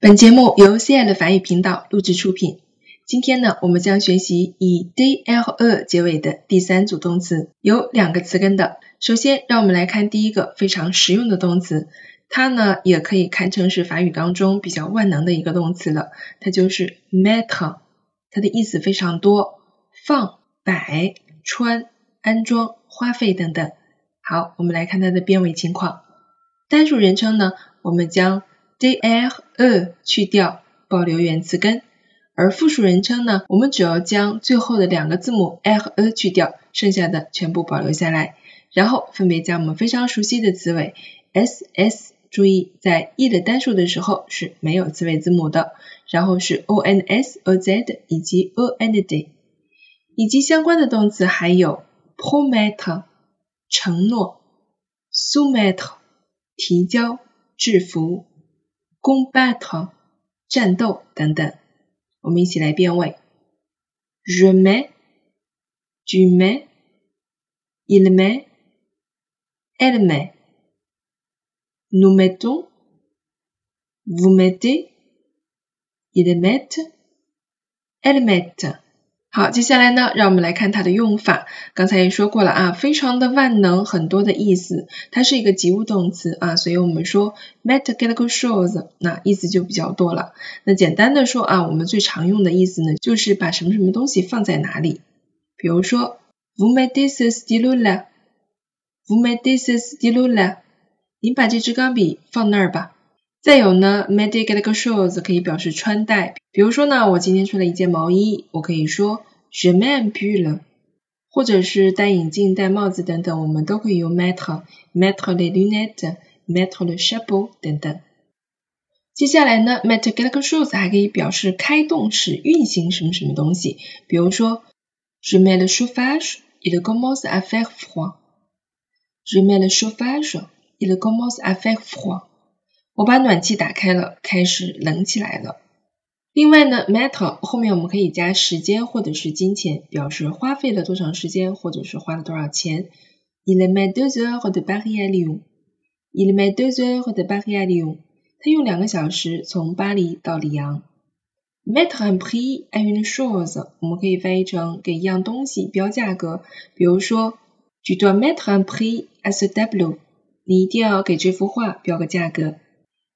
本节目由 C I 的法语频道录制出品。今天呢，我们将学习以 d l e 结尾的第三组动词，有两个词根的。首先，让我们来看第一个非常实用的动词，它呢也可以看成是法语当中比较万能的一个动词了，它就是 mettre。它的意思非常多，放、摆、穿、安装、花费等等。好，我们来看它的变位情况。单数人称呢，我们将 dl 去掉，保留原词根；而复数人称呢，我们只要将最后的两个字母 l 去掉，剩下的全部保留下来。然后分别将我们非常熟悉的词尾 ss，注意在 e 的单数的时候是没有词尾字母的，然后是 ons、oz 以及 ond，以及相关的动词还有 -promet（ 承诺 -sumet（ 提交、制服。combattre 战斗等等，我们一起来变位。Je mets, tu mets, il met, elle met. Nous mettons, vous mettez, ils mettent, elles mettent. 好，接下来呢，让我们来看它的用法。刚才也说过了啊，非常的万能，很多的意思。它是一个及物动词啊，所以我们说 met quelque shows，那意思就比较多了。那简单的说啊，我们最常用的意思呢，就是把什么什么东西放在哪里。比如说，vous mettez ce stylo là，vous mettez ce stylo là，您把这支钢笔放那儿吧。再有呢，mettez quelque chose 可以表示穿戴。比如说呢，我今天穿了一件毛衣，我可以说 je mets un pull，或者是戴眼镜、戴帽子等等，我们都可以用 mettre，mettre les lunettes，mettre le chapeau 等等。接下来呢，mettez quelque chose 还可以表示开动使运行什么什么东西。比如说，je mets le chauffage，il commence à faire froid。je mets le chauffage，il commence à faire froid。我把暖气打开了，开始冷起来了。另外呢，mettre 后面我们可以加时间或者是金钱，表示花费了多长时间或者是花了多少钱。Il met deux heures de Paris à Lyon. Il met deux heures de Paris à Lyon. 他用两个小时从巴黎到里昂。Mettre un prix à une chose 我们可以翻译成给一样东西标价格。比如说，Tu dois mettre un prix à ce tableau. 你一定要给这幅画标个价格。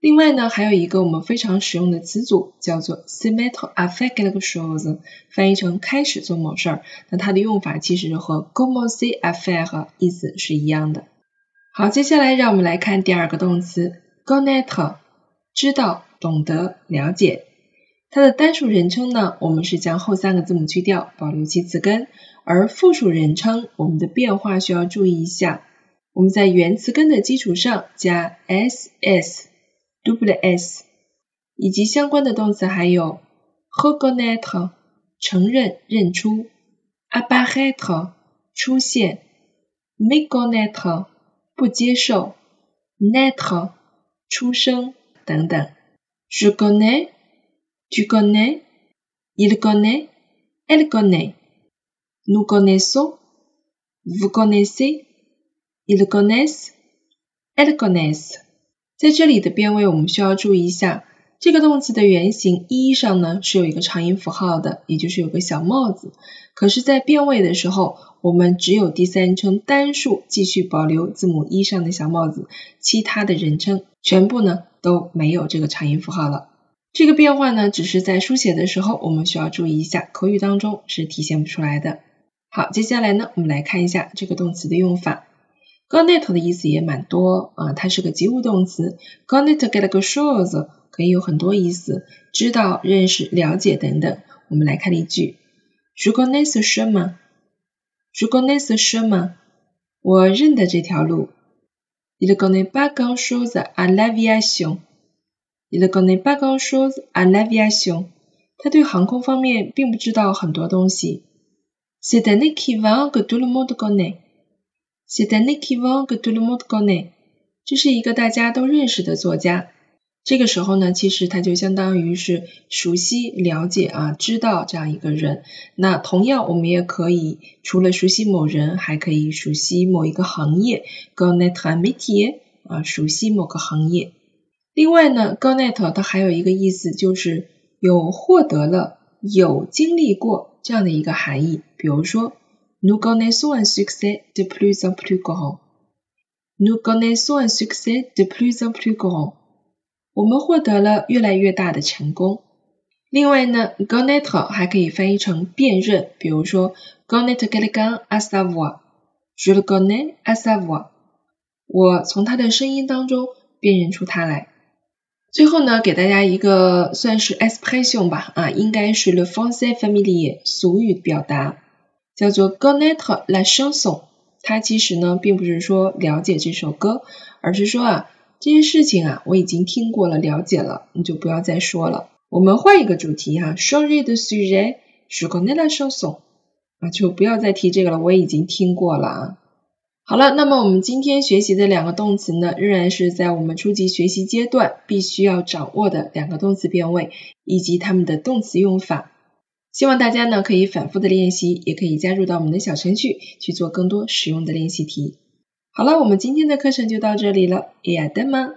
另外呢，还有一个我们非常实用的词组叫做 se mettre à faire quelque chose，翻译成开始做某事儿。那它的用法其实和 commencer à faire 意思是一样的。好，接下来让我们来看第二个动词 g o n e t 知道、懂得、了解。它的单数人称呢，我们是将后三个字母去掉，保留其词根；而复数人称，我们的变化需要注意一下，我们在原词根的基础上加 ss。double s，以及相关的动词还有 reconnaître 承认、认出，apparaître 出现，méconnaître 不接受，naître 出生等等。Je connais, tu connais, il connaît, elle connaît. Nous connaissons, vous connaissez, ils connaissent, elles connaissent. 在这里的变位，我们需要注意一下，这个动词的原形 e 上呢是有一个长音符号的，也就是有个小帽子。可是，在变位的时候，我们只有第三人称单数继续保留字母 e 上的小帽子，其他的人称全部呢都没有这个长音符号了。这个变化呢，只是在书写的时候我们需要注意一下，口语当中是体现不出来的。好，接下来呢，我们来看一下这个动词的用法。Connaître 的意思也蛮多啊，它是个及物动词。Connaître quelque chose 可以有很多意思，知道、认识、了解等等。我们来看例句：Je connais ce chemin，Je connais ce chemin，我认得这条路。Il connaît pas grand chose à l'aviation，Il connaît pas grand chose à l'aviation，他对航空方面并不知道很多东西。C'est un écrivain que tout le monde connaît。C'est un écrivain que tout le monde connaît。这是一个大家都认识的作家。这个时候呢，其实他就相当于是熟悉、了解啊、知道这样一个人。那同样，我们也可以除了熟悉某人，还可以熟悉某一个行业。Connaître un métier 啊，熟悉某个行业。另外呢，connaître 它还有一个意思就是有获得了、有经历过这样的一个含义。比如说，nous connaissons un succès de plus en plus grand。nous connaissons un succès de plus en plus grand。我们获得了越来越大的成功。另外呢，connaître 还可以翻译成辨认，比如说，connaître quelqu'un à savoir，je le connais à savoir。我从他的声音当中辨认出他来。最后呢，给大家一个算是 expression 吧，啊，应该是 le français familier 俗语表达，叫做 connaître la chanson。它其实呢，并不是说了解这首歌，而是说啊，这些事情啊，我已经听过了，了解了，你就不要再说了。我们换一个主题哈，changer de sujet，je connais la chanson，啊，就不要再提这个了，我已经听过了啊。好了，那么我们今天学习的两个动词呢，仍然是在我们初级学习阶段必须要掌握的两个动词变位以及它们的动词用法。希望大家呢可以反复的练习，也可以加入到我们的小程序去做更多实用的练习题。好了，我们今天的课程就到这里了，也等吗？